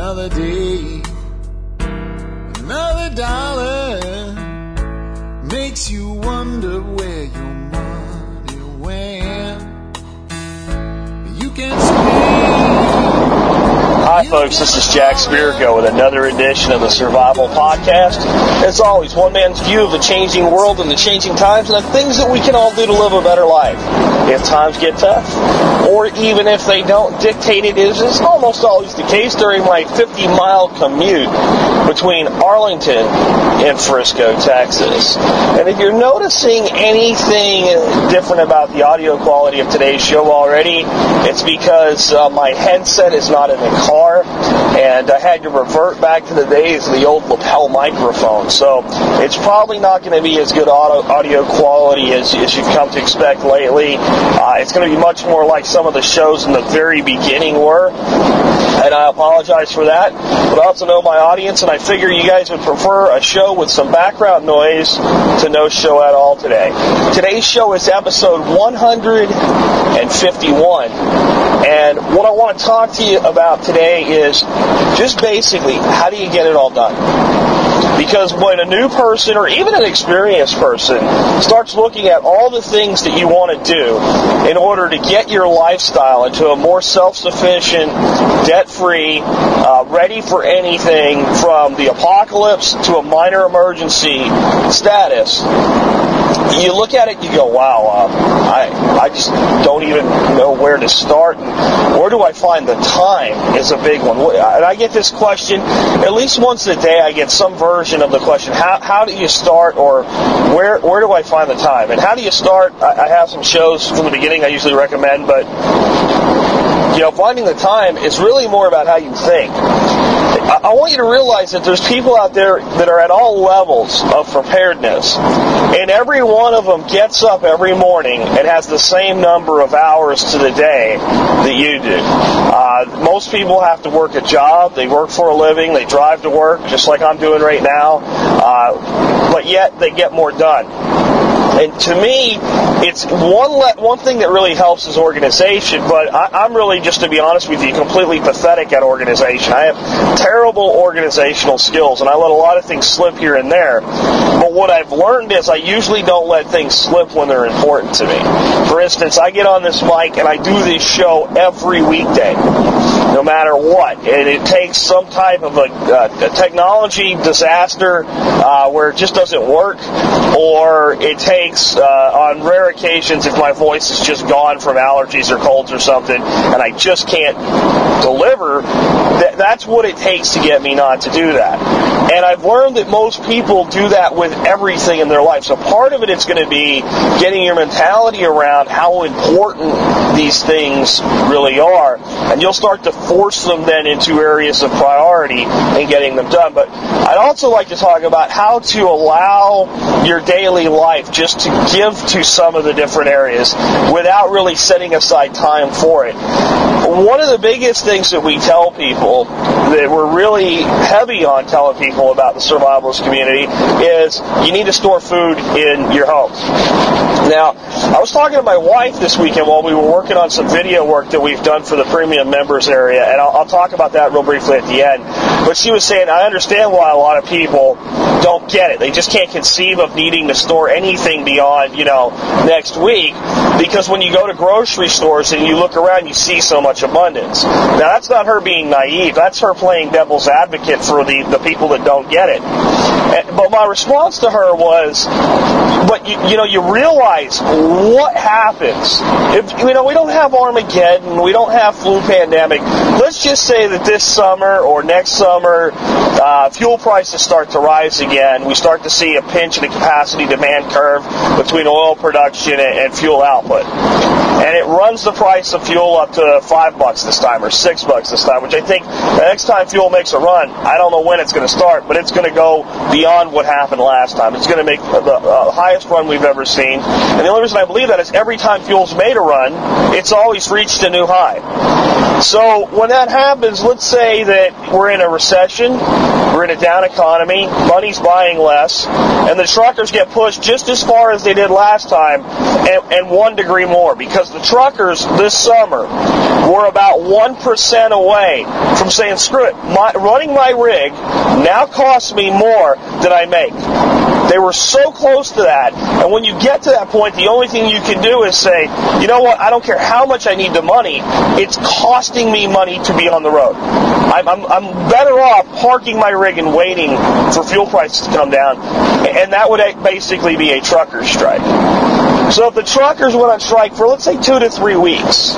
Another day, another dollar makes you wonder where Hi, folks. This is Jack Spirko with another edition of the Survival Podcast. As always, one man's view of the changing world and the changing times and the things that we can all do to live a better life. If times get tough, or even if they don't, dictated is, is almost always the case during my 50 mile commute between Arlington and Frisco, Texas. And if you're noticing anything different about the audio quality of today's show already, it's because uh, my headset is not in the car and I had to revert back to the days of the old lapel microphone. So it's probably not going to be as good audio, audio quality as, as you've come to expect lately. Uh, it's going to be much more like some of the shows in the very beginning were. And I apologize for that. But I also know my audience, and I figure you guys would prefer a show with some background noise to no show at all today. Today's show is episode 151. And what I want to talk to you about today is just basically how do you get it all done? Because when a new person or even an experienced person starts looking at all the things that you want to do in order to get your lifestyle into a more self sufficient, debt free, uh, ready for anything from the apocalypse to a minor emergency status, you look at it, you go, wow, uh, I, I just don't even know where to start. And where do I find the time is a big one. And I get this question at least once a day. I get some version of the question: How, how do you start, or where where do I find the time? And how do you start? I, I have some shows from the beginning I usually recommend, but you know, finding the time is really more about how you think. I want you to realize that there's people out there that are at all levels of preparedness, and every one of them gets up every morning and has the same number of hours to the day that you do. Uh, most people have to work a job, they work for a living, they drive to work, just like I'm doing right now, uh, but yet they get more done. And to me, it's one le- one thing that really helps is organization. But I, I'm really, just to be honest with you, completely pathetic at organization. I have terrible organizational skills, and I let a lot of things slip here and there. But what I've learned is I usually don't let things slip when they're important to me. For instance, I get on this mic and I do this show every weekday, no matter what, and it takes some type of a, uh, a technology disaster uh, where it just doesn't work, or it takes uh, on rare occasions if my voice is just gone from allergies or colds or something, and I just can't deliver. Th- that's what it takes to get me not to do that. And I've learned that most people do that with everything in their life. So part of it is going to be getting your mentality around how important these things really are, and you'll start to force them then into areas of priority and getting them done. But I'd also like to talk about how to allow your daily life just to give to some of the different areas without really setting aside time for it. One of the biggest things that we tell people that we're really heavy on telling people about the survivalist community is you need to store food in your homes. Now, I was talking to my wife this weekend while we were working on some video work that we've done for the premium members area, and I'll, I'll talk about that real briefly at the end. But she was saying, I understand why a lot of people don't get it. They just can't conceive of needing to store anything beyond, you know, next week because when you go to grocery stores and you look around, you see so much abundance. Now, that's not her being naive. That's her playing devil's advocate for the, the people that don't get it. But my response to her was, but you, you know, you realize what happens if, you know, we don't have Armageddon, we don't have flu pandemic. Let's just say that this summer or next summer, uh, fuel prices start to rise again. We start to see a pinch in the capacity demand curve between oil production and, and fuel output. And it runs the price of fuel up to five bucks this time or six bucks this time, which I think the next time fuel makes a run, I don't know when it's going to start, but it's going to go beyond what happened last time. It's going to make the uh, highest run we've ever seen. And the only reason I believe that is every time fuel's made a run, it's always reached a new high. So when that happens, let's say that we're in a recession, we're in a down economy, money's buying less, and the truckers get pushed just as far as they did last time, and, and one degree more, because the truckers this summer were about 1% away from saying, screw it, my, running my rig now costs me more than I make. They were so close to that, and when you get to that point, the only thing you can do is say, you know what, I don't care how much I need the money, it's costing me money to be on the road. I'm, I'm, I'm better off parking my rig and waiting for fuel prices to come down, and that would basically be a trucker strike. So if the truckers went on strike for let's say two to three weeks,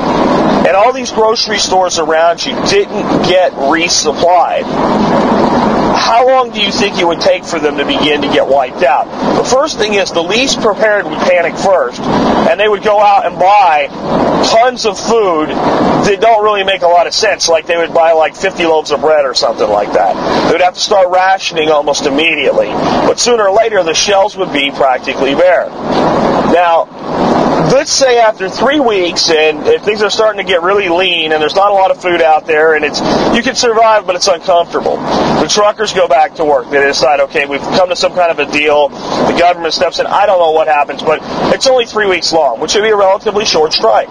and all these grocery stores around you didn't get resupplied, how long do you think it would take for them to begin to get wiped out? The first thing is the least prepared would panic first, and they would go out and buy tons of food that don't really make a lot of sense. Like they would buy like 50 loaves of bread or something like that. They would have to start rationing almost immediately. But sooner or later, the shelves would be practically bare. Now, let's say after three weeks and if things are starting to get really lean and there's not a lot of food out there and it's you can survive but it's uncomfortable. The truckers go back to work. They decide okay we've come to some kind of a deal. The government steps in. I don't know what happens but it's only three weeks long which would be a relatively short strike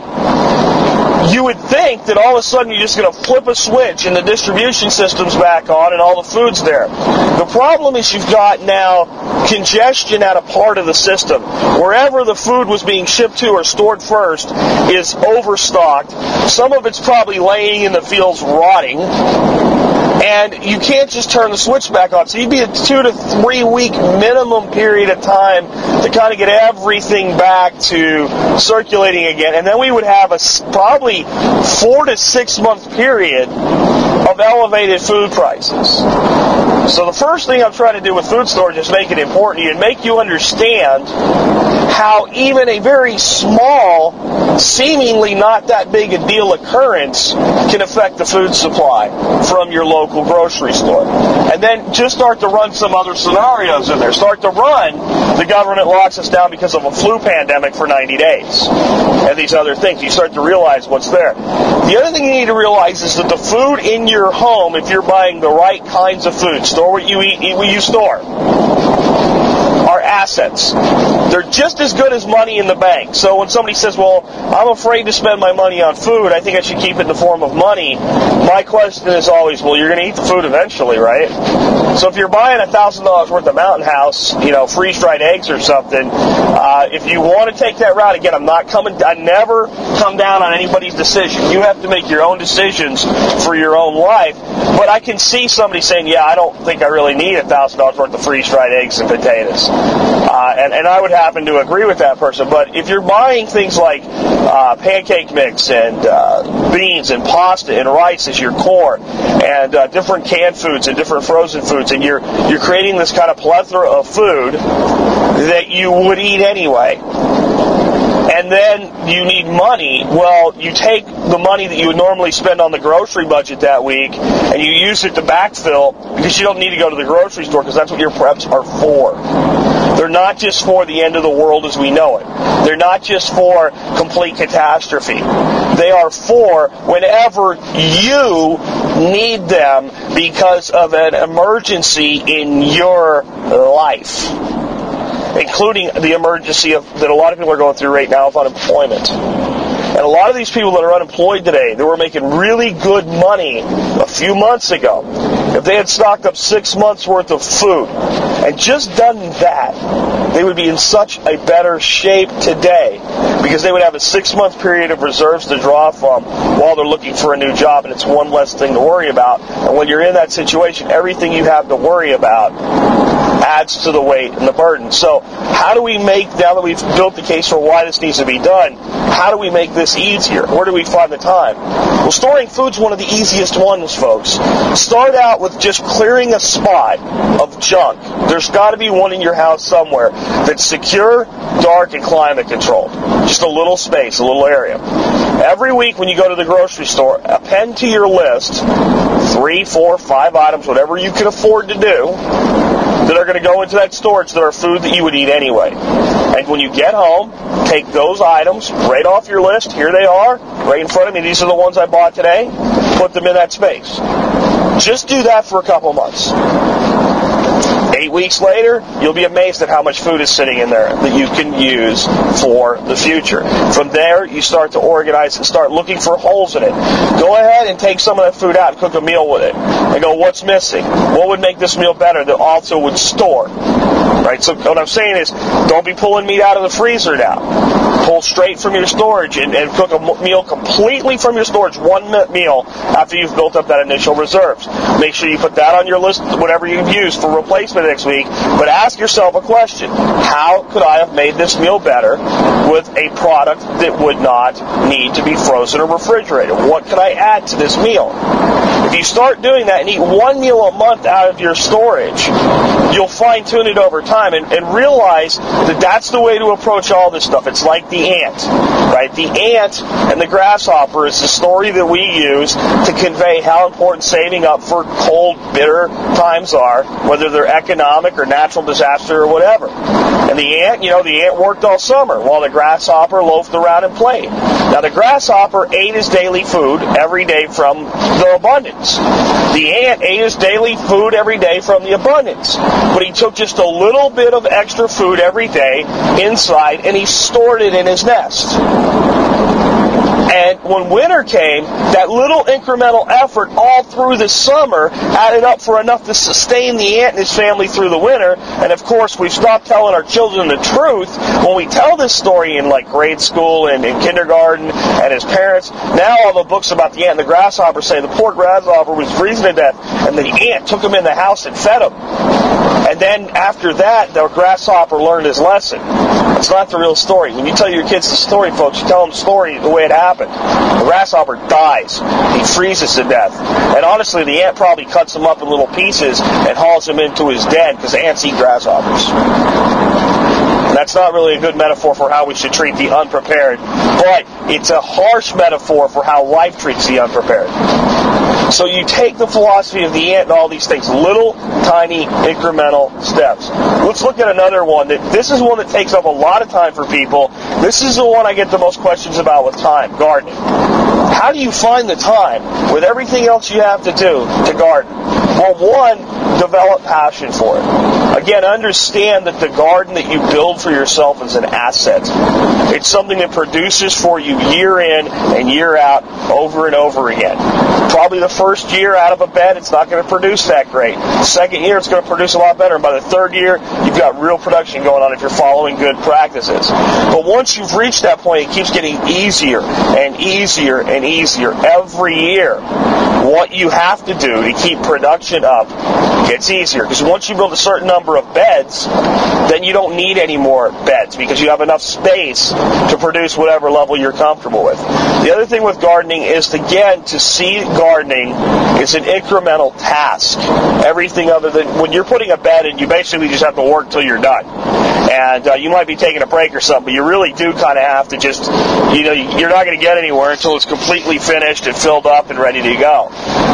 you would think that all of a sudden you're just going to flip a switch and the distribution system's back on and all the food's there. The problem is you've got now congestion at a part of the system. Wherever the food was being shipped to or stored first is overstocked. Some of it's probably laying in the fields rotting and you can't just turn the switch back on. So you'd be a two to three week minimum period of time to kind of get everything back to circulating again, and then we would have a probably four to six month period of elevated food prices. So the first thing I'm trying to do with food storage is make it important and make you understand how even a very small, seemingly not that big a deal occurrence can affect the food supply from your local grocery store. And then just start to run some other scenarios in there. Start to run the government locks us down because of a flu pandemic for 90 days and these other things. You start to realize what's there. The other thing you need to realize is that the food in your home, if you're buying the right kinds of food, store what you eat, eat what you store are assets. They're just as good as money in the bank. So when somebody says, well, I'm afraid to spend my money on food, I think I should keep it in the form of money, my question is always, well, you're going to eat the food eventually, right? So if you're buying a $1,000 worth of Mountain House, you know, freeze-dried eggs or something, uh, if you want to take that route, again, I'm not coming, I never come down on anybody's decision. You have to make your own decisions for your own life. But I can see somebody saying, yeah, I don't think I really need a $1,000 worth of freeze-dried eggs and potatoes. Uh, and, and I would happen to agree with that person. But if you're buying things like uh, pancake mix and uh, beans and pasta and rice as your core, and uh, different canned foods and different frozen foods, and you're you're creating this kind of plethora of food that you would eat anyway and then you need money, well, you take the money that you would normally spend on the grocery budget that week and you use it to backfill because you don't need to go to the grocery store because that's what your preps are for. They're not just for the end of the world as we know it. They're not just for complete catastrophe. They are for whenever you need them because of an emergency in your life including the emergency of, that a lot of people are going through right now of unemployment. And a lot of these people that are unemployed today, they were making really good money a few months ago. If they had stocked up six months worth of food and just done that, they would be in such a better shape today because they would have a six month period of reserves to draw from while they're looking for a new job and it's one less thing to worry about. And when you're in that situation, everything you have to worry about adds to the weight and the burden. So how do we make, now that we've built the case for why this needs to be done, how do we make this easier? Where do we find the time? Well, storing food's one of the easiest ones, folks. Start out with just clearing a spot of junk. There's got to be one in your house somewhere that's secure, dark, and climate controlled. Just a little space, a little area. Every week when you go to the grocery store, append to your list three, four, five items, whatever you can afford to do, that are going to go into that storage that are food that you would eat anyway. And when you get home, take those items right off your list. Here they are, right in front of me. These are the ones I bought today. Put them in that space. Just do that for a couple months. Eight weeks later, you'll be amazed at how much food is sitting in there that you can use for the future. From there, you start to organize and start looking for holes in it. Go ahead and take some of that food out and cook a meal with it. And go, what's missing? What would make this meal better that also would store? Right? So what I'm saying is, don't be pulling meat out of the freezer now. Pull straight from your storage and, and cook a meal completely from your storage, one meal after you've built up that initial reserves. Make sure you put that on your list, whatever you've used for replacement next week. But ask yourself a question: How could I have made this meal better with a product that would not need to be frozen or refrigerated? What could I add to this meal? If you start doing that and eat one meal a month out of your storage, you'll fine tune it over time and, and realize that that's the way to approach all this stuff. It's like the ant, right? The ant and the grasshopper is the story that we use to convey how important saving up for cold, bitter times are, whether they're economic or natural disaster or whatever. And the ant, you know, the ant worked all summer while the grasshopper loafed around and played. Now the grasshopper ate his daily food every day from the abundance. The ant ate his daily food every day from the abundance. But he took just a little bit of extra food every day inside and he stored it in his nest. And when winter came, that little incremental effort all through the summer added up for enough to sustain the ant and his family through the winter. And of course, we've stopped telling our children the truth when we tell this story in like grade school and in kindergarten and as parents. Now all the books about the ant and the grasshopper say the poor grasshopper was freezing to death and the ant took him in the house and fed him. And then after that, the grasshopper learned his lesson. It's not the real story. When you tell your kids the story, folks, you tell them the story the way it happened. The grasshopper dies. He freezes to death. And honestly, the ant probably cuts him up in little pieces and hauls him into his den because ants eat grasshoppers. That's not really a good metaphor for how we should treat the unprepared, but it's a harsh metaphor for how life treats the unprepared. So you take the philosophy of the ant and all these things, little tiny incremental steps. Let's look at another one that this is one that takes up a lot of time for people. This is the one I get the most questions about with time, gardening. How do you find the time with everything else you have to do to garden? Well, one, develop passion for it. Again, understand that the garden that you build for yourself is an asset. It's something that produces for you year in and year out, over and over again. Probably the first year out of a bed, it's not going to produce that great. Second year, it's going to produce a lot better. And by the third year, you've got real production going on if you're following good practices. But once you've reached that point, it keeps getting easier and easier and easier every year. What you have to do to keep production up gets easier because once you build a certain number of beds, then you don't need any more beds because you have enough space to produce whatever level you're comfortable with. The other thing with gardening is again to see gardening is an incremental task. Everything other than when you're putting a bed in, you basically just have to work till you're done. And uh, you might be taking a break or something, but you really do kind of have to just, you know, you're not going to get anywhere until it's completely finished and filled up and ready to go.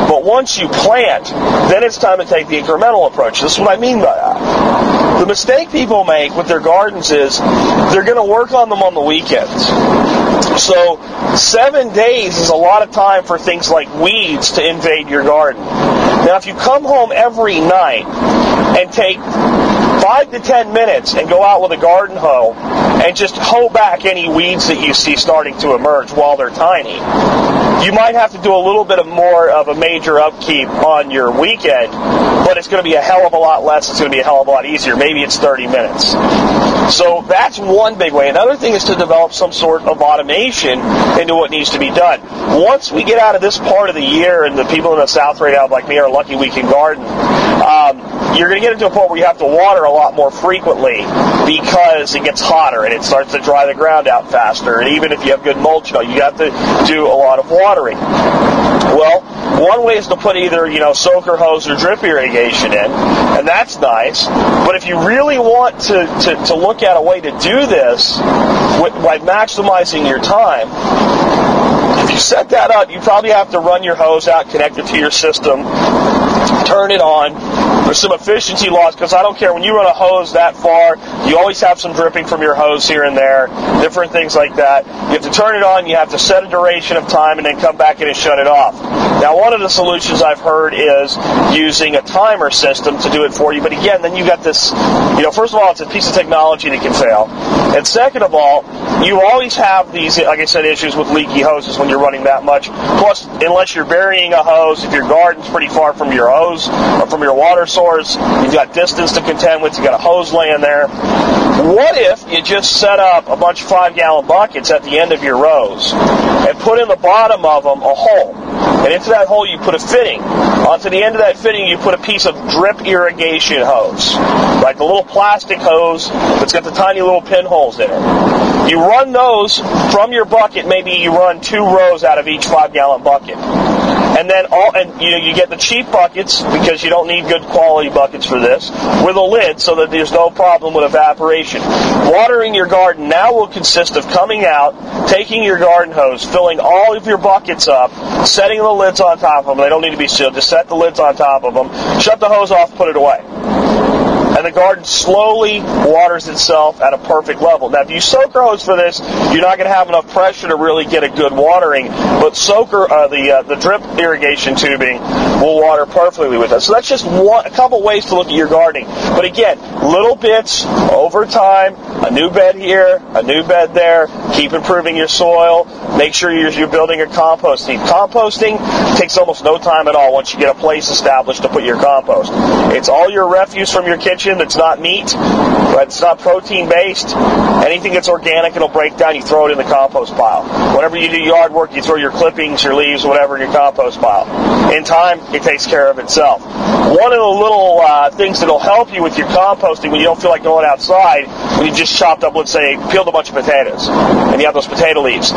But once you plant, then it's time to take the incremental approach. This is what I mean by that. The mistake people make with their gardens is they're going to work on them on the weekends. So seven days is a lot of time for things like weeds to invade your garden. Now, if you come home every night and take five to ten minutes and go out with a garden hoe and just hoe back any weeds that you see starting to emerge while they're tiny, you might have to do a little bit of more of a major upkeep on your weekend, but it's going to be a hell of a lot less. It's going to be a hell of a lot easier. Maybe it's 30 minutes. So that's one big way. Another thing is to develop some sort of automation into what needs to be done. Once we get out of this part of the year, and the people in the South right now, like me, are lucky we can garden, um, you're going to get into a point where you have to water a lot more frequently because it gets hotter and it starts to dry the ground out faster. And even if you have good mulch, you, know, you have to do a lot of watering. Well, one way is to put either, you know, soaker hose or drip irrigation in, and that's nice. But if you really want to, to, to look at a way to do this by maximizing your time, set that up, you probably have to run your hose out, connect it to your system, turn it on. There's some efficiency loss because I don't care when you run a hose that far, you always have some dripping from your hose here and there, different things like that. You have to turn it on, you have to set a duration of time, and then come back in and shut it off. Now, one of the solutions I've heard is using a timer system to do it for you. But again, then you've got this, you know, first of all, it's a piece of technology that can fail. And second of all, you always have these, like I said, issues with leaky hoses when you're running that much. Plus, unless you're burying a hose, if your garden's pretty far from your hose or from your water source, you've got distance to contend with, you've got a hose laying there. What if you just set up a bunch of five gallon buckets at the end of your rows and put in the bottom of them a hole? And into that hole you put a fitting. Onto the end of that fitting you put a piece of drip irrigation hose. Like a little plastic hose that's got the tiny little pinholes in it. You run those from your bucket, maybe you run two rows out of each five gallon bucket. And then all, and you know, you get the cheap buckets because you don't need good quality buckets for this with a lid so that there's no problem with evaporation. Watering your garden now will consist of coming out, taking your garden hose, filling all of your buckets up, setting the lids on top of them. They don't need to be sealed. Just set the lids on top of them. Shut the hose off, put it away and the garden slowly waters itself at a perfect level. Now, if you soaker hose for this, you're not going to have enough pressure to really get a good watering, but soaker, uh, the uh, the drip irrigation tubing will water perfectly with it. So that's just one, a couple ways to look at your gardening. But again, little bits over time, a new bed here, a new bed there, keep improving your soil, make sure you're, you're building a compost heap. Composting takes almost no time at all once you get a place established to put your compost. It's all your refuse from your kitchen that's not meat, but it's not protein based. Anything that's organic, it'll break down. You throw it in the compost pile. Whenever you do yard work, you throw your clippings, your leaves, whatever in your compost pile. In time, it takes care of itself. One of the little uh, things that'll help you with your composting when you don't feel like going outside, when you just chopped up, let's say, peeled a bunch of potatoes, and you have those potato leaves.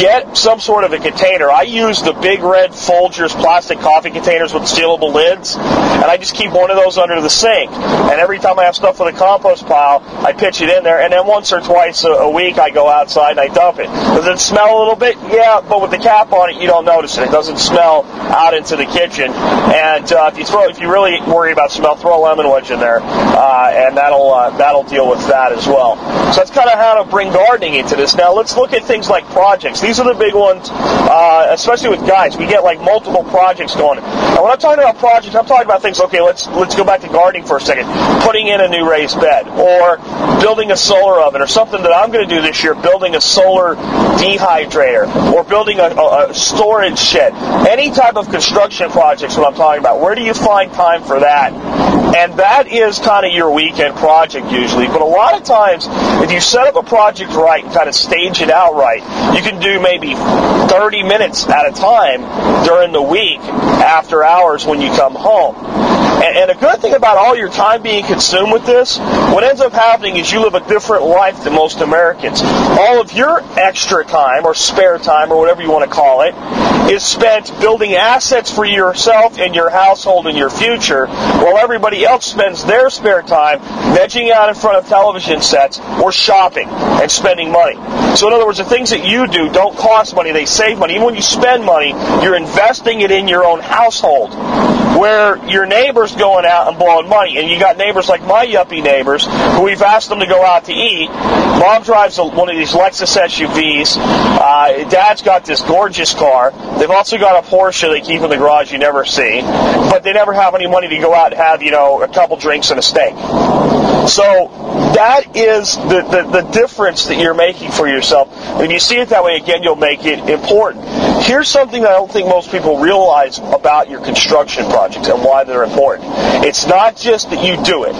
Get some sort of a container. I use the big red Folgers plastic coffee containers with sealable lids, and I just keep one of those under the sink. And every time I have stuff for the compost pile, I pitch it in there, and then once or twice a, a week I go outside and I dump it. Does it smell a little bit? Yeah, but with the cap on it, you don't notice it. It doesn't smell out into the kitchen. And uh, if you throw, if you really worry about smell, throw a lemon wedge in there, uh, and that'll uh, that'll deal with that as well. So that's kind of how to bring gardening into this. Now let's look at things like projects. These are the big ones, uh, especially with guys. We get like multiple projects going. And when I'm talking about projects, I'm talking about things. Okay, let's let's go back to gardening for a second putting in a new raised bed or building a solar oven or something that I'm going to do this year, building a solar dehydrator or building a, a, storage shed. Any type of construction projects, what I'm talking about. Where do you find time for that? And that is kind of your weekend project usually. But a lot of times, if you set up a project right and kind of stage it out right, you can do maybe 30 minutes at a time during the week after hours when you come home. And, a good thing about all your time being consumed with this, what ends up happening is you live a different life than most Americans. All of your extra time or spare time or whatever you want to call it is spent building assets for yourself and your household and your future, while everybody else spends their spare time vegging out in front of television sets or shopping and spending money. So in other words, the things that you do don't cost money, they save money. Even when you spend money, you're investing it in your own household. Where your neighbor's going out and blowing money, and you got neighbors like my yuppie neighbors who we've asked them to go out to eat. Mom drives one of these Lexus SUVs. Uh, Dad's got this gorgeous car. They've also got a Porsche they keep in the garage you never see, but they never have any money to go out and have you know a couple drinks and a steak. So that is the, the, the difference that you're making for yourself. When you see it that way, again, you'll make it important. Here's something I don't think most people realize about your construction projects and why they're important. It's not just that you do it.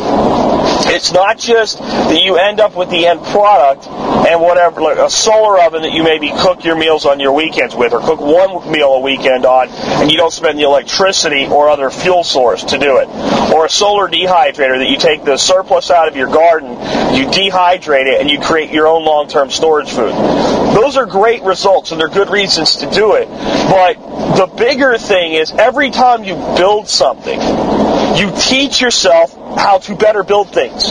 It's not just that you end up with the end product and whatever, like a solar oven that you maybe cook your meals on your weekends with, or cook one meal a weekend on, and you don't spend the electricity or other fuel source to do it. Or a solar dehydrator that you take the surplus out of your garden, you dehydrate it, and you create your own long-term storage food. Those are great results, and they're good reasons to do it. But the bigger thing is every time you build something, you teach yourself how to better build things.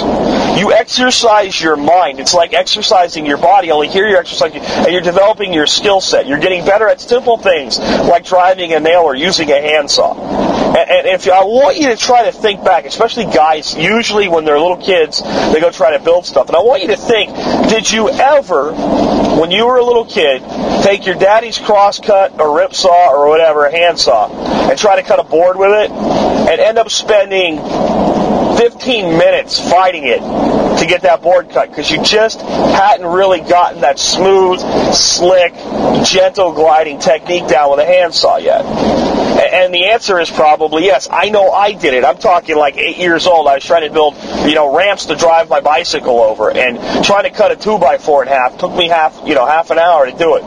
You exercise your mind. It's like exercising your body, only here you're exercising, and you're developing your skill set. You're getting better at simple things like driving a nail or using a handsaw. And, if I want you to try to think back, especially guys, usually when they're little kids, they go try to build stuff. And I want you to think, did you ever, when you were a little kid, take your daddy's crosscut or rip saw or whatever, a handsaw, and try to cut a board with it, and end up spending 15 minutes fighting it to get that board cut because you just hadn't really gotten that smooth, slick, gentle gliding technique down with a handsaw yet. And the answer is probably yes. I know I did it. I'm talking like eight years old. I was trying to build, you know, ramps to drive my bicycle over, and trying to cut a two by four in half took me half, you know, half an hour to do it.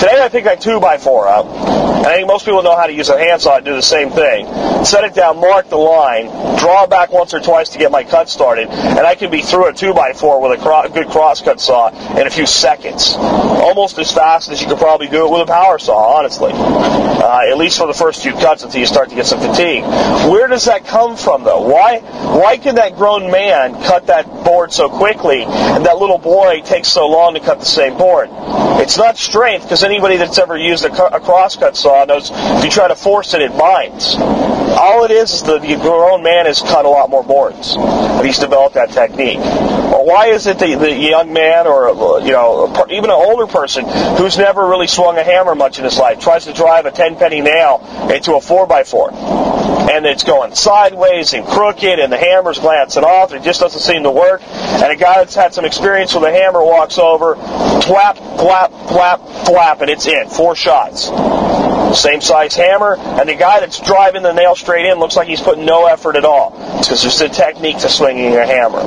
Today I pick that two by four up, and I think most people know how to use a handsaw to do the same thing. Set it down, mark the line, draw back once or twice to get my cut started, and I can be through a two by four with a cro- good crosscut saw in a few seconds, almost as fast as you could probably do it with a power saw. Honestly, uh, at least for the first few cuts until you start to get some fatigue. Where does that come from, though? Why why can that grown man cut that board so quickly, and that little boy takes so long to cut the same board? It's not strength, because anybody that's ever used a, a crosscut saw knows if you try to force it, it binds. All it is is the, grown man has cut a lot more boards, and he's developed that technique. Well, why is it the, the young man, or you know, even an older person who's never really swung a hammer much in his life, tries to drive a ten penny nail into a four by four? and it's going sideways and crooked, and the hammer's glancing off, and it just doesn't seem to work. And a guy that's had some experience with a hammer walks over, flap, flap, flap, flap, and it's in. Four shots. Same size hammer, and the guy that's driving the nail straight in looks like he's putting no effort at all. Because there's a technique to swinging a hammer.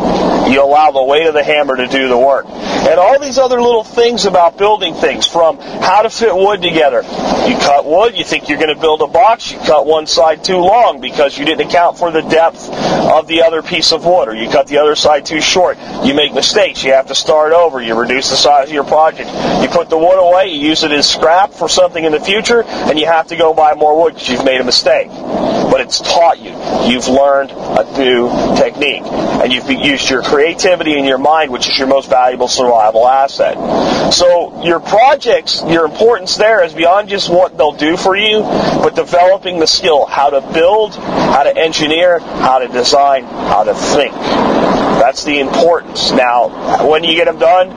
You allow the weight of the hammer to do the work. And all these other little things about building things, from how to fit wood together. You cut wood, you think you're going to build a box, you cut one side too long because you didn't account for the depth of the other piece of wood, or you cut the other side too short. You make mistakes, you have to start over, you reduce the size of your project. You put the wood away, you use it as scrap for something in the future, and you have to go buy more wood because you've made a mistake. But it's taught you. You've learned a new technique. And you've used your creativity and your mind, which is your most valuable survival asset. So your projects, your importance there is beyond just what they'll do for you, but developing the skill, how to build, how to engineer, how to design, how to think. That's the importance. Now, when you get them done,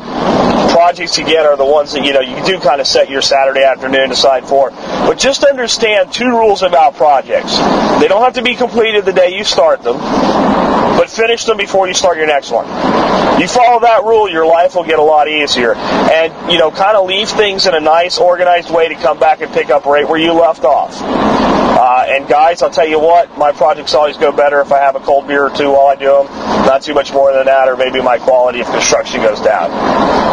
projects you get are the ones that you know you do kind of set your Saturday afternoon aside for. But just understand two rules about projects. They don't have to be completed the day you start them, but finish them before you start your next one. You follow that rule, your life will get a lot easier. And, you know, kind of leave things in a nice, organized way to come back and pick up right where you left off. Uh, and guys, I'll tell you what, my projects always go better if I have a cold beer or two while I do them. Not too much more than that, or maybe my quality of construction goes down.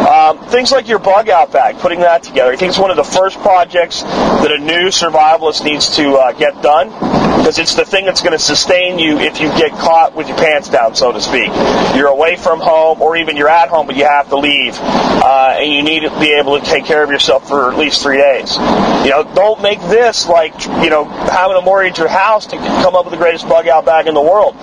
Um, things like your bug out bag, putting that together. I think it's one of the first projects that a new survivalist needs to uh, get done because it's the thing that's going to sustain you if you get caught with your pants down, so to speak. You're away from home, or even you're at home, but you have to leave, uh, and you need to be able to take care of yourself for at least three days. You know, don't make this like you know having to mortgage your house to come up with the greatest bug out bag in the world.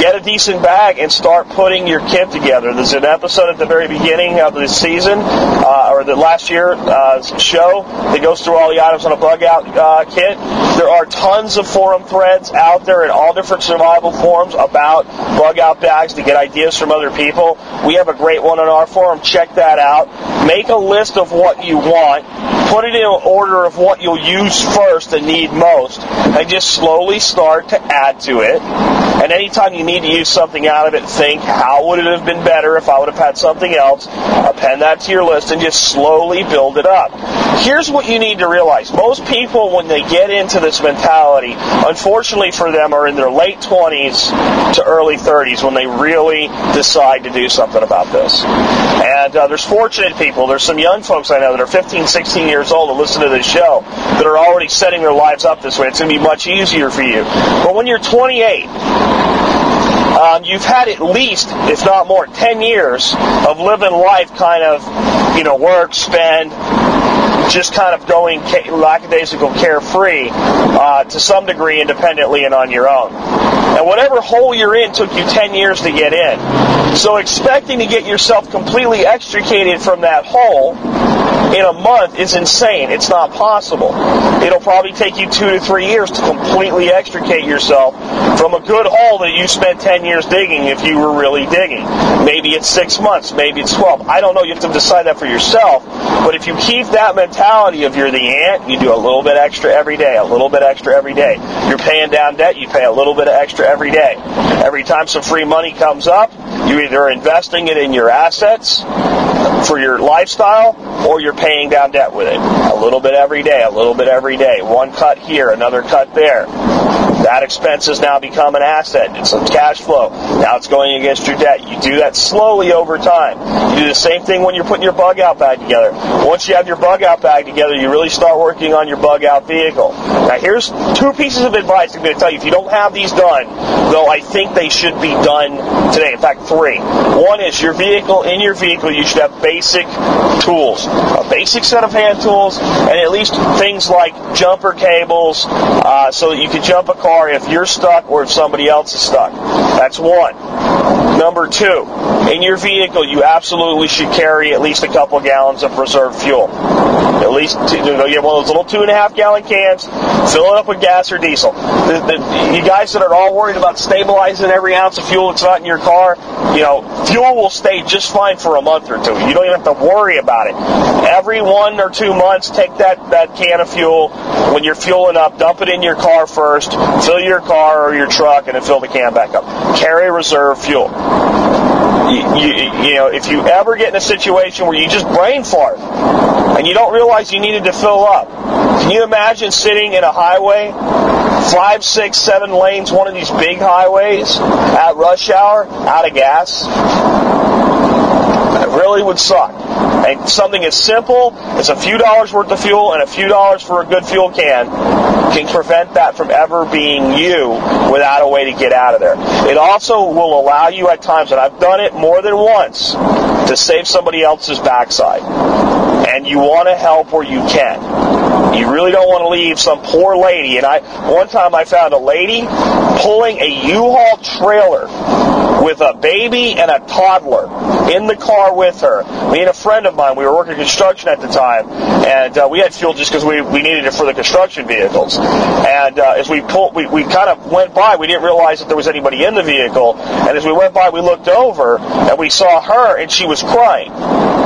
Get a decent bag and start putting your kit together. There's an episode at the very beginning of the season, uh, or the last year uh, show that goes through all the items on a bug out uh, kit. There are tons of forum threads out there in all different survival forums about bug out bags to get ideas from other people. We have a great one on our forum. Check that out. Make a list of what you want. Put it in order of what you'll use first and need most, and just slowly start to add to it. And anytime you need to use something out of it, think how would it have been better if I would have had something else. Append that to your list and just slowly build it up. Here's what you need to realize. Most people, when they get into this mentality, unfortunately for them, are in their late 20s to early 30s when they really decide to do something about this. And uh, there's fortunate people. There's some young folks I know that are 15, 16 years old that listen to this show that are already setting their lives up this way. It's going to be much easier for you. But when you're 28, um, you've had at least, if not more, 10 years of living life kind of, you know, work, spend, just kind of going lackadaisical carefree uh, to some degree independently and on your own. And whatever hole you're in took you 10 years to get in. So expecting to get yourself completely extricated from that hole in a month is insane. It's not possible. It'll probably take you two to three years to completely extricate yourself from a good hole that you spent 10 years digging if you were really digging. Maybe it's six months, maybe it's 12. I don't know. You have to decide that for yourself. But if you keep that mentality of you're the ant, you do a little bit extra every day, a little bit extra every day. You're paying down debt, you pay a little bit of extra every day. Every time some free money comes up, you either investing it in your assets for your lifestyle or you're paying down debt with it. A little bit every day, a little bit every day. One cut here, another cut there. That expense has now become an asset. It's cash flow. Now it's going against your debt. You do that slowly over time. You do the same thing when you're putting your bug out bag together. Once you have your bug out bag together, you really start working on your bug out vehicle. Now here's two pieces of advice I'm going to tell you. If you don't have these done, though I think they should be done today. In fact, three. One is your vehicle, in your vehicle, you should have basic tools. A basic set of hand tools, and at least things like jumper cables, uh, so that you can jump a car if you're stuck or if somebody else is stuck. That's one. Number two, in your vehicle, you absolutely should carry at least a couple gallons of reserve fuel. At least two, you know, get one of those little two and a half gallon cans, fill it up with gas or diesel. The, the, you guys that are all worried about stabilizing every ounce of fuel that's not in your car, you know, fuel will stay just fine for a month or two. You don't even have to worry about it. Every one or two months, take that, that can of fuel when you're fueling up, dump it in your car first, fill your car or your truck, and then fill the can back up. Carry reserve fuel. You, you, you, know, if you ever get in a situation where you just brain fart and you don't realize you needed to fill up, can you imagine sitting in a highway, five, six, seven lanes, one of these big highways at rush hour, out of gas? It really would suck. And something as simple as a few dollars worth of fuel and a few dollars for a good fuel can can prevent that from ever being you without a way to get out of there. It also will allow you at times, and I've done it more than once, to save somebody else's backside. And you want to help where you can. You really don't want to leave some poor lady. And I, one time I found a lady pulling a U-Haul trailer with a baby and a toddler in the car with her. Me and a friend of mine, we were working construction at the time, and uh, we had fuel just because we, we needed it for the construction vehicles. And uh, as we pulled, we, we kind of went by, we didn't realize that there was anybody in the vehicle. And as we went by, we looked over and we saw her, and she was crying.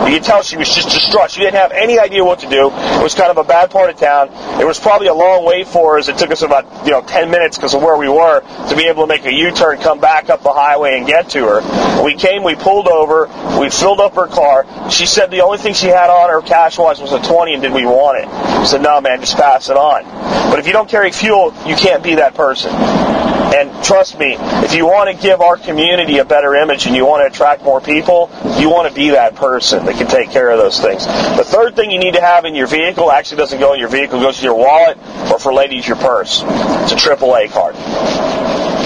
You could tell she was just distraught. She didn't have any idea what to do. It was kind of a bad part of town. It was probably a long way for us. It took us about you know 10 minutes because of where we were to be able to make a U-turn, come back up the highway, and get to her. We came, we pulled over, we filled up her car. She said the only thing she had on her cash-wise was a 20, and did we want it? I said, no, man, just pass it on. But if you don't carry fuel, you can't be that person. And trust me, if you want to give our community a better image and you want to attract more people, you want to be that person that can take care of those things. The third thing you need to have in your vehicle actually doesn't go in your vehicle, goes to your wallet, or for ladies, your purse. It's a AAA card.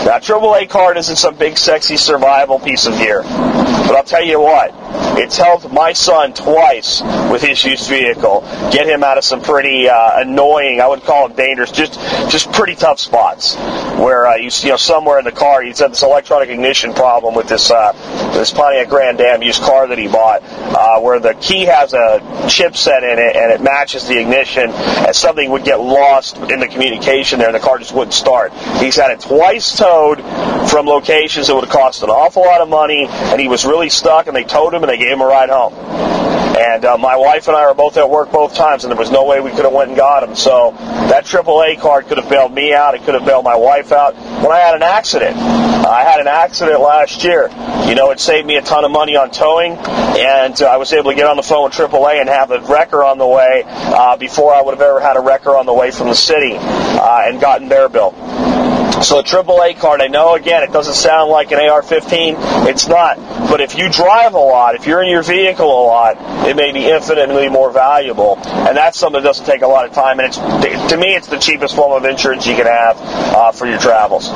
Now, AAA card isn't some big, sexy survival piece of gear. But I'll tell you what, it's helped my son twice with his used vehicle. Get him out of some pretty uh, annoying, I would call them dangerous, just just pretty tough spots where uh, you, you know somewhere in the car he's had this electronic ignition problem with this uh, this Pontiac Grand Am used car that he bought, uh, where the key has a chipset in it and it matches the ignition, and something would get lost in the communication there, and the car just wouldn't start. He's had it twice towed from locations that would have cost an awful lot of money, and he was really stuck, and they towed him and they gave him a ride home. And uh, my wife and I were both at work both times, and there was no way we could have went and got him. So that AAA card could have bailed me out. It could have bailed my wife out. When I had an accident, I had an accident last year. You know, it saved me a ton of money on towing, and uh, I was able to get on the phone with AAA and have a wrecker on the way uh, before I would have ever had a wrecker on the way from the city uh, and gotten their bill. So a AAA card, I know again, it doesn't sound like an AR-15. It's not. But if you drive a lot, if you're in your vehicle a lot, it may be infinitely more valuable. And that's something that doesn't take a lot of time. And it's to me, it's the cheapest form of insurance you can have uh, for your travels.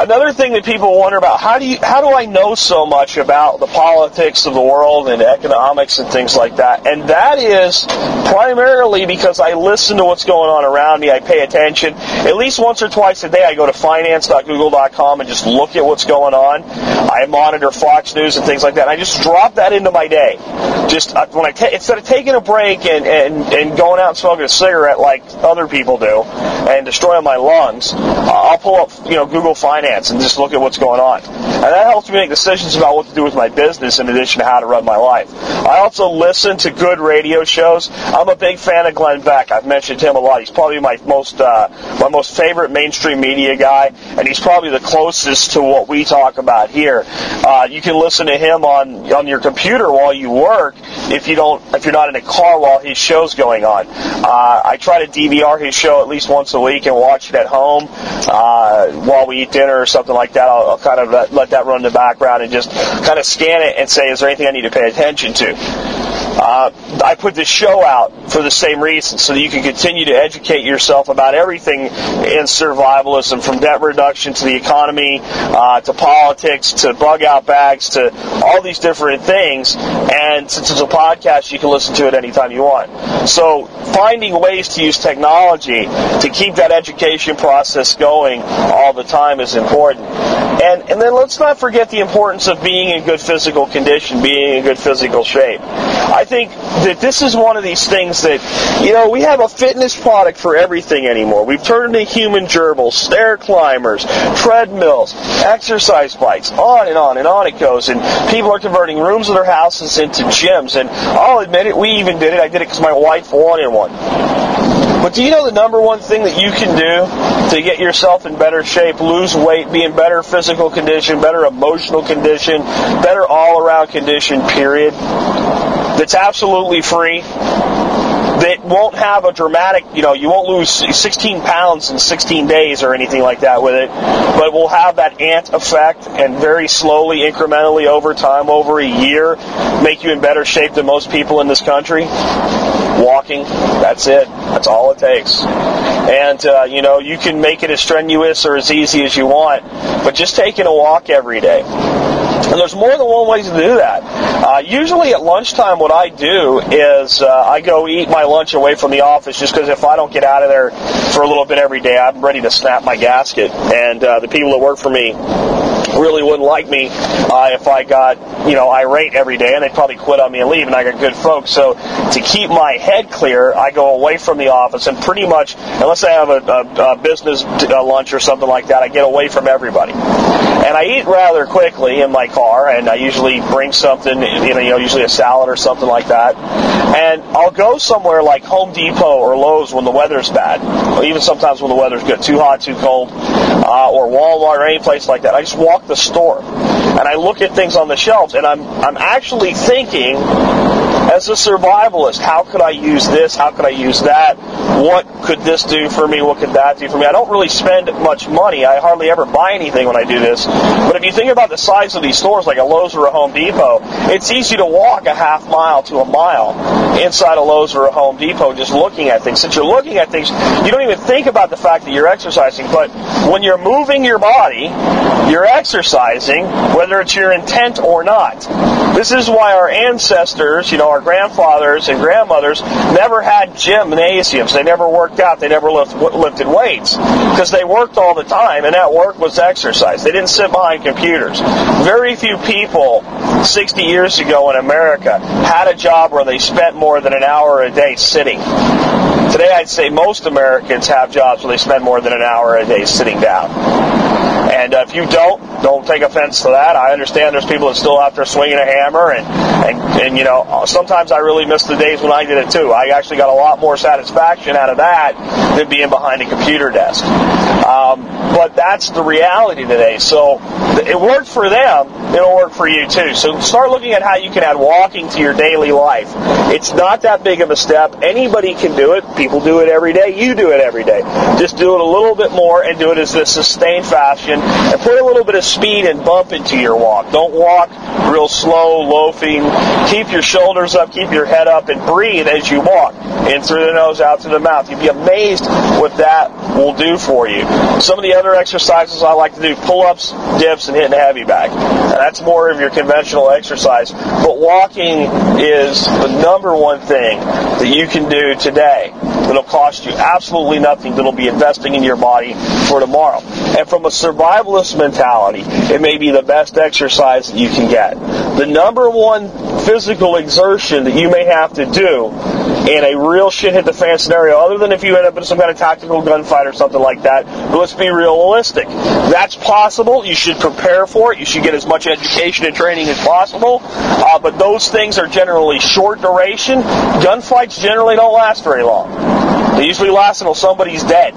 Another thing that people wonder about how do you how do I know so much about the politics of the world and economics and things like that? And that is primarily because I listen to what's going on around me. I pay attention. At least once or twice a day, I go to finance.google.com and just look at what's going on. I monitor Fox News and things like that. I just drop that into my day. Just uh, when I ta- instead of taking a break and, and, and going out and smoking a cigarette like other people do and destroying my lungs, uh, I'll pull up you know Google Finance and just look at what's going on. And that helps me make decisions about what to do with my business in addition to how to run my life. I also listen to good radio shows. I'm a big fan of Glenn Beck. I've mentioned him a lot. He's probably my most uh, my most favorite mainstream media guy, and he's probably the closest to what we talk about here. Uh, you can listen to him on on your computer while you work if you don't if you're not in a car while his show's going on. Uh, I try to DVR his show at least once a week and watch it at home uh, while we eat dinner or something like that. I'll, I'll kind of let, let that run in the background and just kind of scan it and say, is there anything I need to pay attention to? Uh, I put this show out for the same reason, so that you can continue to educate yourself about everything in survivalism, from debt reduction to the economy, uh, to politics, to bug out bags, to all these different things. And since it's a podcast, you can listen to it anytime you want. So finding ways to use technology to keep that education process going all the time is important. And and then let's not forget the importance of being in good physical condition, being in good physical shape. I think that this is one of these things that, you know, we have a fitness product for everything anymore. We've turned into human gerbils, stair climbers, treadmills, exercise bikes, on and on and on it goes. And people are converting rooms of their houses into gyms. And I'll admit it, we even did it. I did it because my wife wanted one. But do you know the number one thing that you can do to get yourself in better shape, lose weight, be in better physical condition, better emotional condition, better all around condition, period? That's absolutely free that won't have a dramatic, you know, you won't lose 16 pounds in 16 days or anything like that with it, but will have that ant effect and very slowly, incrementally over time, over a year, make you in better shape than most people in this country. Walking, that's it. That's all it takes. And, uh, you know, you can make it as strenuous or as easy as you want, but just taking a walk every day. And there's more than one way to do that. Uh, usually at lunchtime, what I do is uh, I go eat my lunch away from the office just because if I don't get out of there for a little bit every day, I'm ready to snap my gasket. And uh, the people that work for me really wouldn't like me uh, if I got, you know, irate every day, and they'd probably quit on me and leave, and I got good folks. So to keep my head clear, I go away from the office, and pretty much, unless I have a, a, a business uh, lunch or something like that, I get away from everybody. And I eat rather quickly in my car, and I usually bring something, you know, usually a salad or something like that. And I'll go somewhere like Home Depot or Lowe's when the weather's bad, or even sometimes when the weather's good, too hot, too cold, uh, or Walmart or any place like that. I just walk the store and I look at things on the shelves, and I'm I'm actually thinking as a survivalist, how could I use this? How could I use that? What could this do for me? What could that do for me? I don't really spend much money. I hardly ever buy anything when I do this. But if you think about the size of these stores, like a Lowe's or a Home Depot, it's easy to walk a half mile to a mile inside a Lowe's or a Home Depot just looking at things. Since you're looking at things, you don't even think about the fact that you're exercising. But when you're moving your body, you're exercising, whether it's your intent or not. This is why our ancestors, you know, our grandfathers and grandmothers never had gymnasiums. They never worked out. They never lift, lifted weights because they worked all the time, and that work was exercise. They didn't sit behind computers. Very few people 60 years ago in America had a job where they spent more than an hour a day sitting. Today, I'd say most Americans have jobs where they spend more than an hour a day sitting down. And uh, if you don't, don't take offense to that. I understand there's people that still out there swinging a hammer, and, and, and you know, sometimes I really miss the days when I did it too. I actually got a lot more satisfaction out of that than being behind a computer desk. Um, but that's the reality today. So it worked for them, it'll work for you too. So start looking at how you can add walking to your daily life. It's not that big of a step. Anybody can do it. People do it every day. You do it every day. Just do it a little bit more and do it as a sustained fashion and put a little bit of speed and bump into your walk. Don't walk real slow, loafing. Keep your shoulders up, keep your head up, and breathe as you walk. In through the nose, out through the mouth. You'd be amazed what that will do for you. Some of the other exercises I like to do, pull-ups, dips, and hitting a heavy bag. That's more of your conventional exercise. But walking is the number one thing that you can do today that'll cost you absolutely nothing, that'll be investing in your body for tomorrow. And from a survivalist mentality, it may be the best exercise that you can get. The number one physical exertion that you may have to do in a real shit hit the fan scenario, other than if you end up in some kind of tactical gunfight or something like that. But let's be realistic. That's possible. You should prepare for it. You should get as much education and training as possible. Uh, but those things are generally short duration. Gunfights generally don't last very long. They usually last until somebody's dead.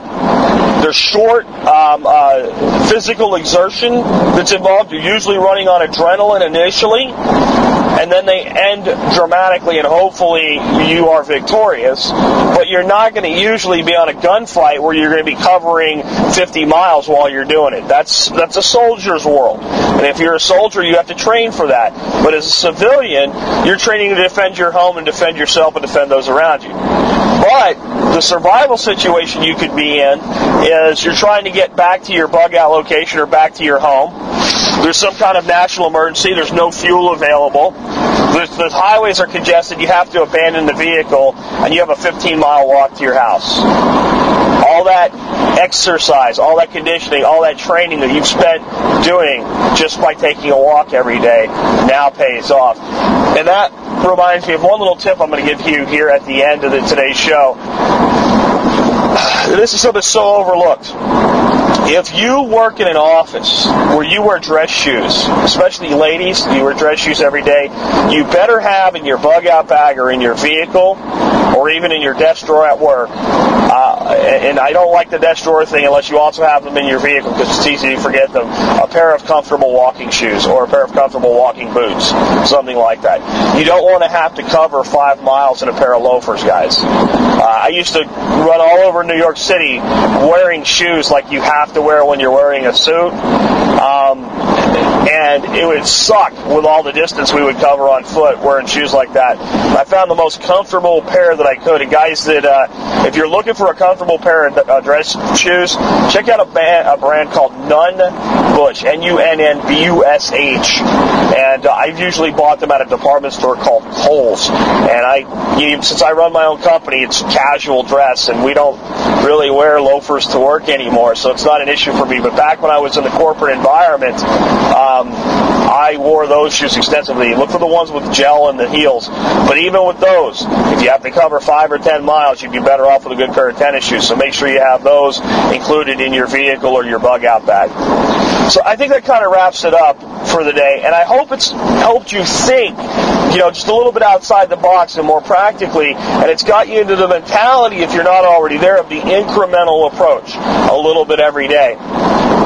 They're short um, uh, physical exertion that's involved. You're usually running on adrenaline initially, and then they end dramatically, and hopefully you are victorious. But you're not going to usually be on a gunfight where you're going to be covering 50 miles while you're doing it. That's that's a soldier's world, and if you're a soldier, you have to train for that. But as a civilian, you're training to defend your home and defend yourself and defend those around you. But the survival situation you could be in is you're trying to get back to your bug out location or back to your home. There's some kind of national emergency. There's no fuel available. The, the highways are congested. You have to abandon the vehicle, and you have a 15 mile walk to your house. All that exercise, all that conditioning, all that training that you've spent doing just by taking a walk every day now pays off. And that reminds me of one little tip I'm going to give you here at the end of the, today's show. This is something so overlooked. If you work in an office where you wear dress shoes, especially ladies, you wear dress shoes every day, you better have in your bug out bag or in your vehicle or even in your desk drawer at work. Uh, and I don't like the desk drawer thing unless you also have them in your vehicle because it's easy to forget them. A pair of comfortable walking shoes or a pair of comfortable walking boots, something like that. You don't want to have to cover five miles in a pair of loafers, guys. Uh, I used to run all over New York City wearing shoes like you have to wear when you're wearing a suit. Um, and it would suck with all the distance we would cover on foot wearing shoes like that. I found the most comfortable pair that I could. And guys, that uh, if you're looking for a comfortable pair of uh, dress shoes, check out a, band, a brand called Nunn Bush, N-U-N-N-B-U-S-H, and uh, I've usually bought them at a department store called Kohl's. And I, you, since I run my own company, it's casual dress, and we don't really wear loafers to work anymore, so it's not an issue for me. But back when I was in the corporate environment. Um, I wore those shoes extensively. Look for the ones with gel in the heels. But even with those, if you have to cover five or ten miles, you'd be better off with a good pair of tennis shoes. So make sure you have those included in your vehicle or your bug out bag. So I think that kind of wraps it up for the day. And I hope it's helped you think, you know, just a little bit outside the box and more practically. And it's got you into the mentality, if you're not already there, of the incremental approach a little bit every day.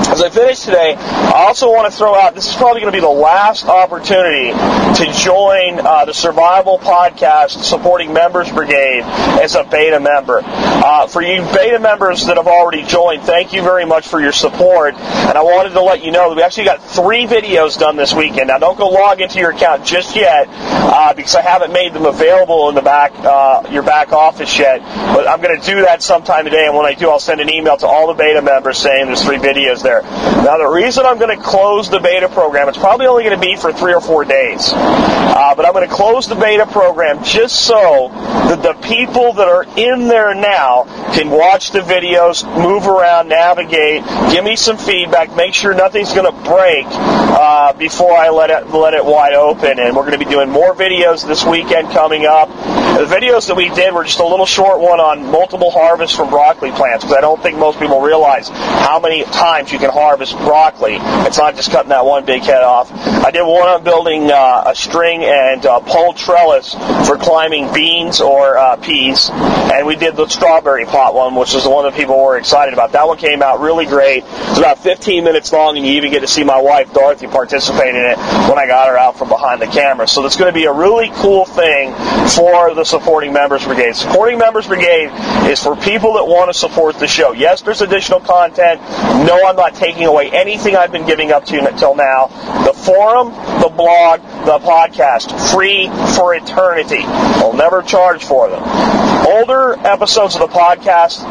As I finish today, I also want to throw out this is probably going to be the last opportunity to join uh, the Survival Podcast Supporting Members Brigade as a beta member. Uh, for you beta members that have already joined, thank you very much for your support. And I wanted to let you know that we actually got three videos done this weekend. Now, don't go log into your account just yet uh, because I haven't made them available in the back uh, your back office yet. But I'm going to do that sometime today. And when I do, I'll send an email to all the beta members saying there's three videos there. Now, the reason I'm going to close the beta program, it's probably only going to be for three or four days, uh, but I'm going to close the beta program just so that the people that are in there now can watch the videos, move around, navigate, give me some feedback, make sure nothing's going to break uh, before I let it let it wide open. And we're going to be doing more videos this weekend coming up. The videos that we did were just a little short one on multiple harvests from broccoli plants because I don't think most people realize how many times you can harvest broccoli. It's not just cutting that one big head off. I did one on building uh, a string and uh, pole trellis for climbing beans or uh, peas, and we did the strawberry pot one, which is the one that people were excited about. That one came out really great. It's about 15 minutes long, and you even get to see my wife Dorothy participate in it when I got her out from behind the camera. So it's going to be a really cool thing for the Supporting Members Brigade. Supporting Members Brigade is for people that want to support the show. Yes, there's additional content. No, I'm not taking away anything I've been giving up to until now. The forum, the blog, the podcast, free for eternity. I'll never charge for them. Older episodes of the podcast,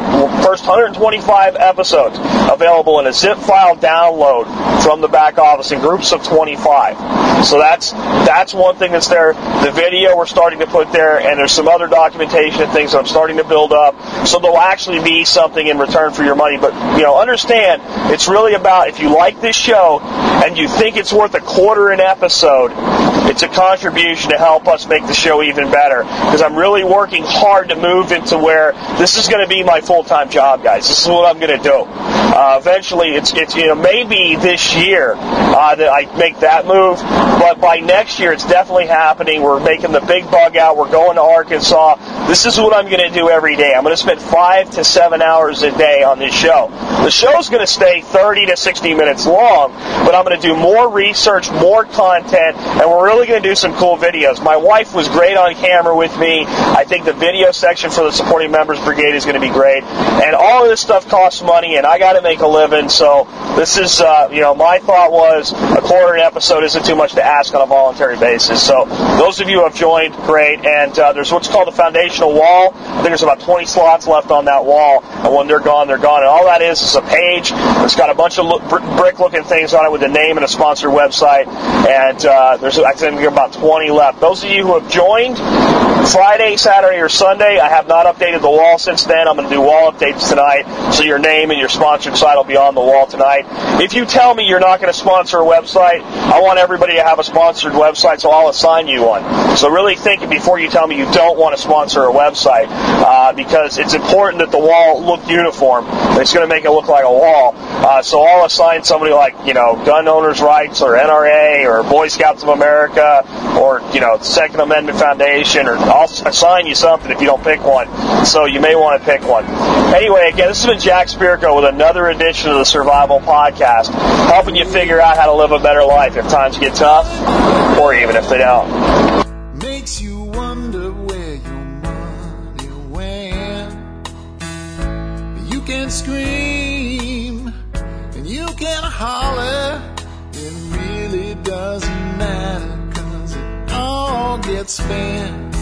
first 125 episodes, available in a zip file download from the back office in groups of 25. So that's that's one thing that's there. The video we're starting to put there, and there's some other documentation and things that I'm starting to build up. So there'll actually be something in return for your money. But you know, understand it's really about if you like this show and you think it's worth a quarter an episode, it's a contribution to help us make the show even better. Because I'm really working hard to move into where this is going to be my full-time job, guys. This is what I'm going to do. Uh, eventually, it's it's you know maybe this year uh, that I make that move, but by next year it's definitely happening. We're making the big bug out. We're going to Arkansas. This is what I'm going to do every day. I'm going to spend five to seven hours a day on this show. The show's going to stay 30 to 60 minutes long, but I'm going to do more research, more content, and we're really going to do some cool videos. My wife was great on camera with me. I think the video section for the supporting members brigade is going to be great, and all of this stuff costs money, and I got to make a living. So this is, uh, you know, my thought was a quarter an episode isn't too much to ask on a voluntary basis. So those of you who have joined, great. And uh, there's what's called the foundational wall. I think there's about 20 slots left on that wall, and when they're gone, they're gone. And all that is is a page. It's got a bunch of look, brick-looking things on it with a name and a sponsor website. And uh, there's I think about 20 left. Those of you who have joined Friday, Saturday, or Sunday, I have not updated the wall since then. I'm going to do wall updates tonight, so your name and your sponsored site will be on the wall tonight. If you tell me you're not going to sponsor a website, I want everybody to have a sponsored website, so I'll assign you one. So really think before you tell me you don't want to sponsor a website, uh, because it's important that the wall look uniform. It's going to make it look like a wall. Uh, so I'll assign somebody like you know Gun Owners Rights or NRA or Boy Scouts of America or you know Second Amendment Foundation or I'll assign you something if you don't pick one. So you may want to pick one. Anyway, again, this has been Jack Spirko with another edition of the Survival Podcast, helping you figure out how to live a better life if times get tough or even if they don't. Makes you wonder where your money went. You can scream and you can holler. It really doesn't matter cause it all gets spent.